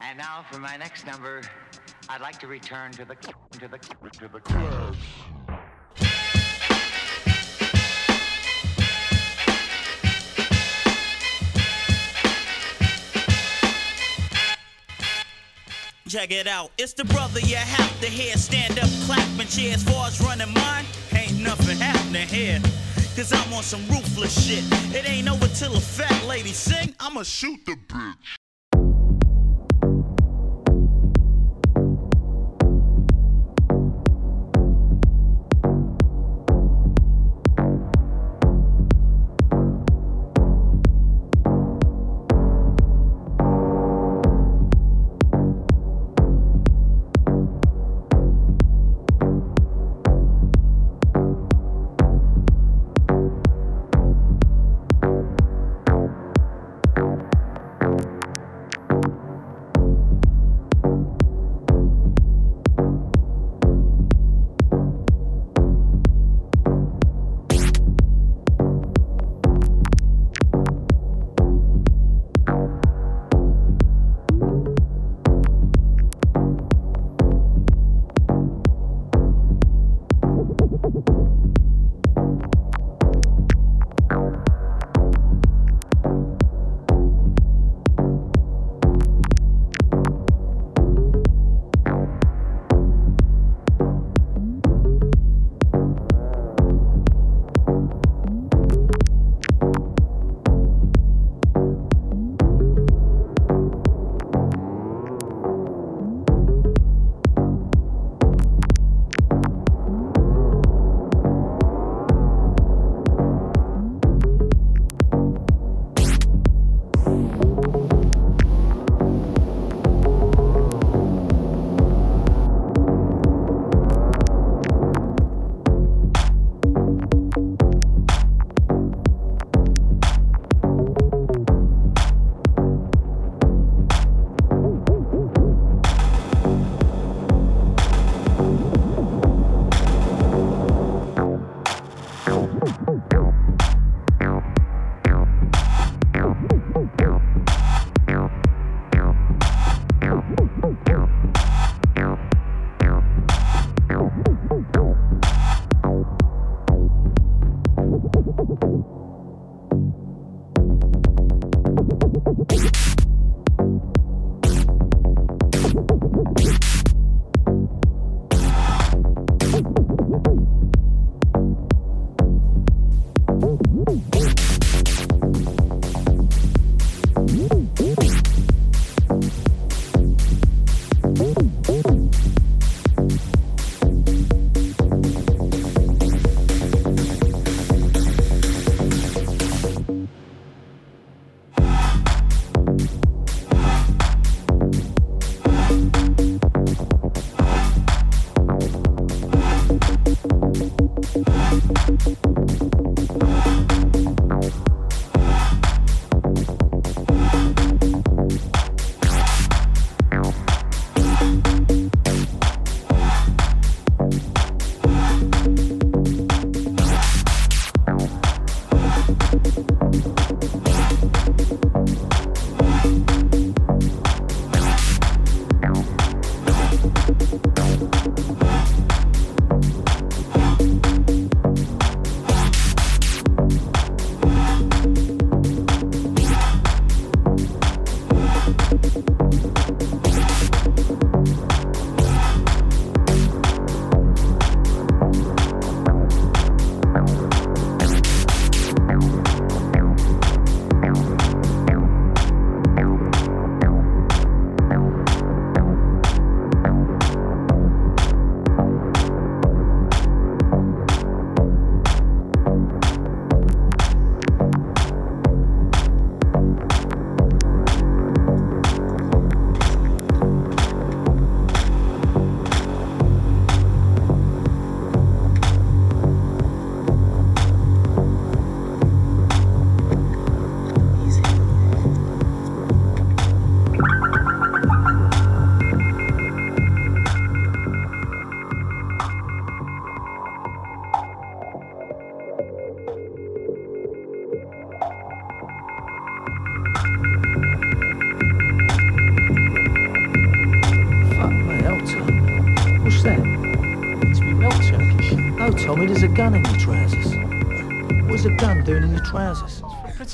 And now for my next number, I'd like to return to the to the to the club. Check it out. It's the brother you have to hear. Stand up, clapping cheers. Far as running mine, ain't nothing happening here. Cause I'm on some ruthless shit. It ain't over till a fat lady sing. I'ma shoot the bitch.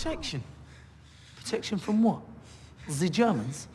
Protection. Protection from what? The Germans?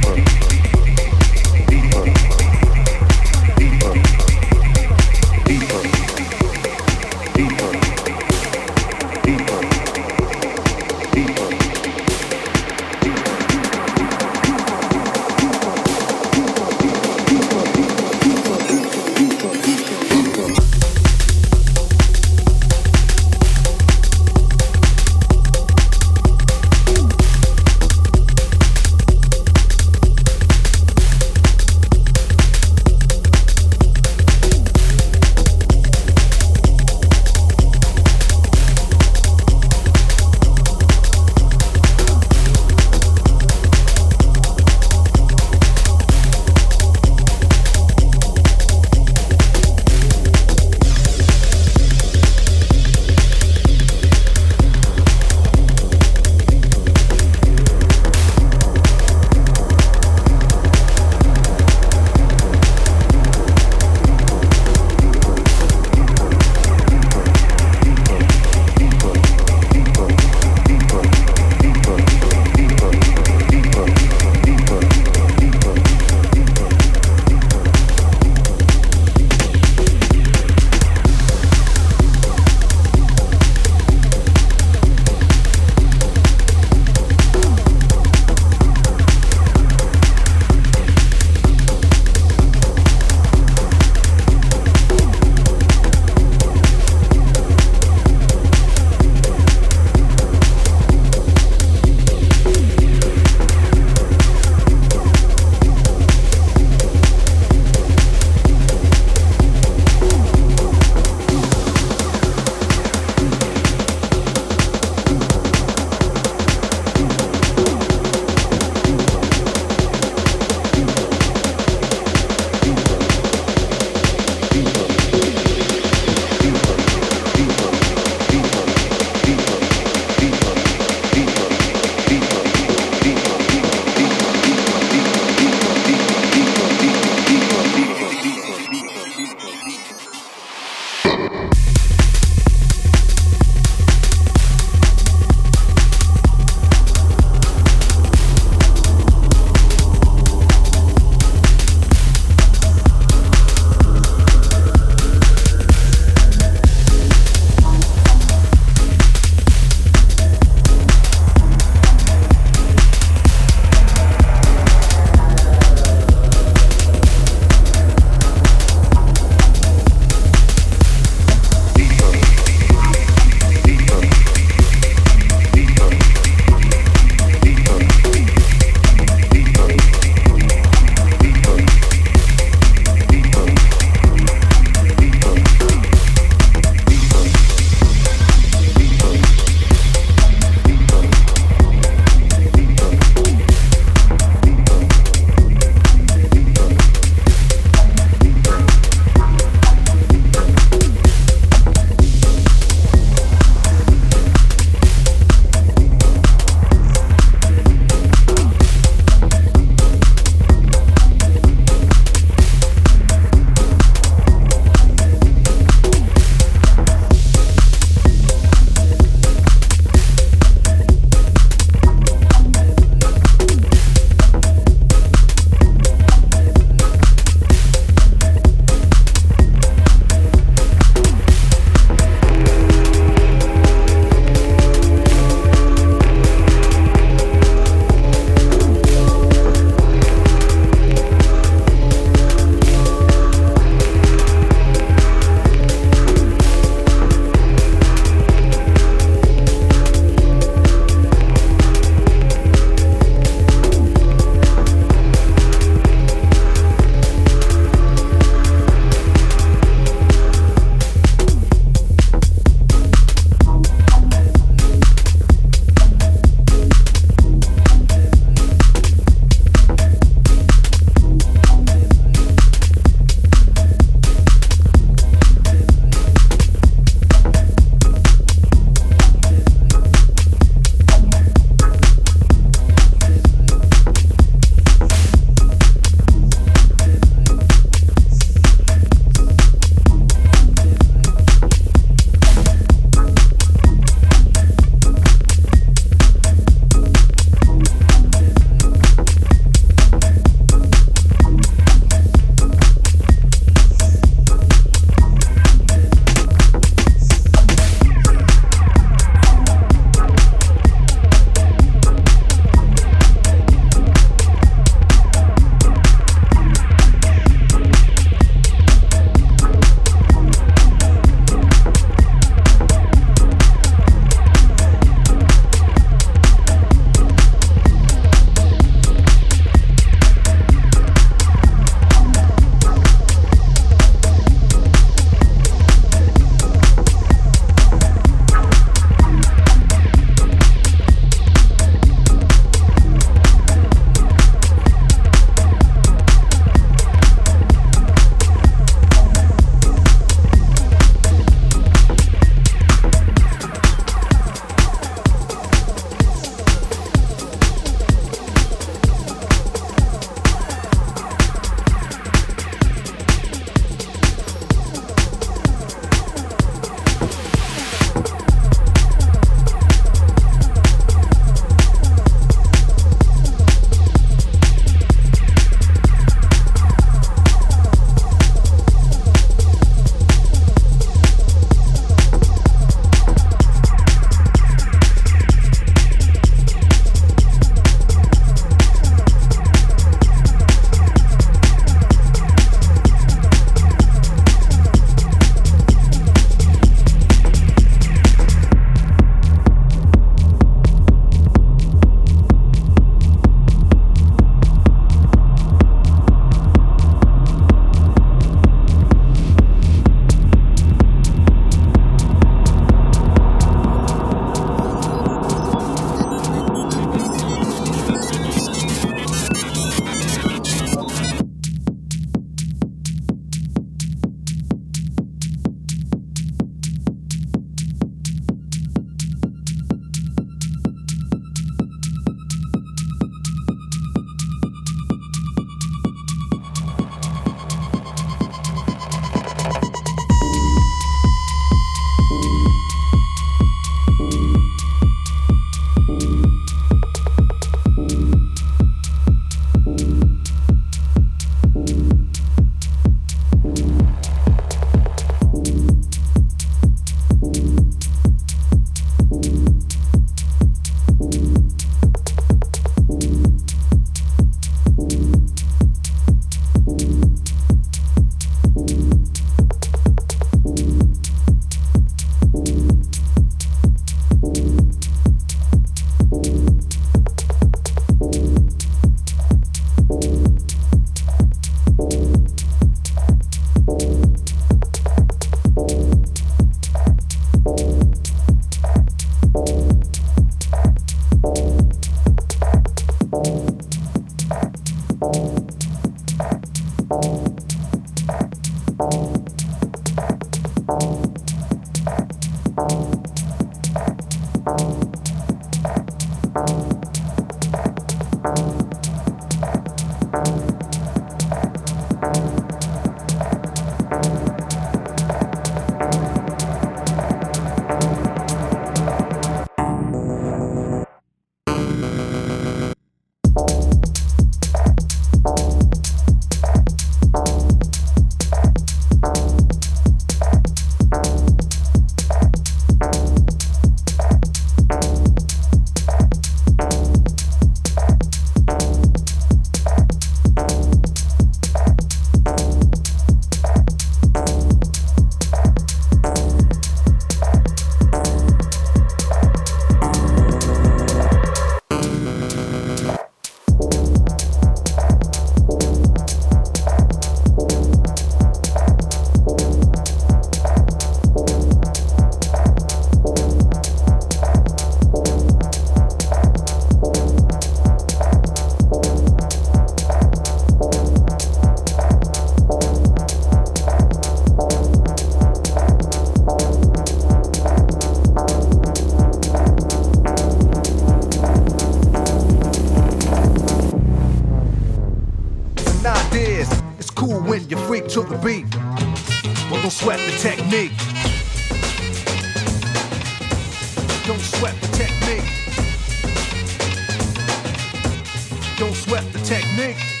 Don't sweat the technique.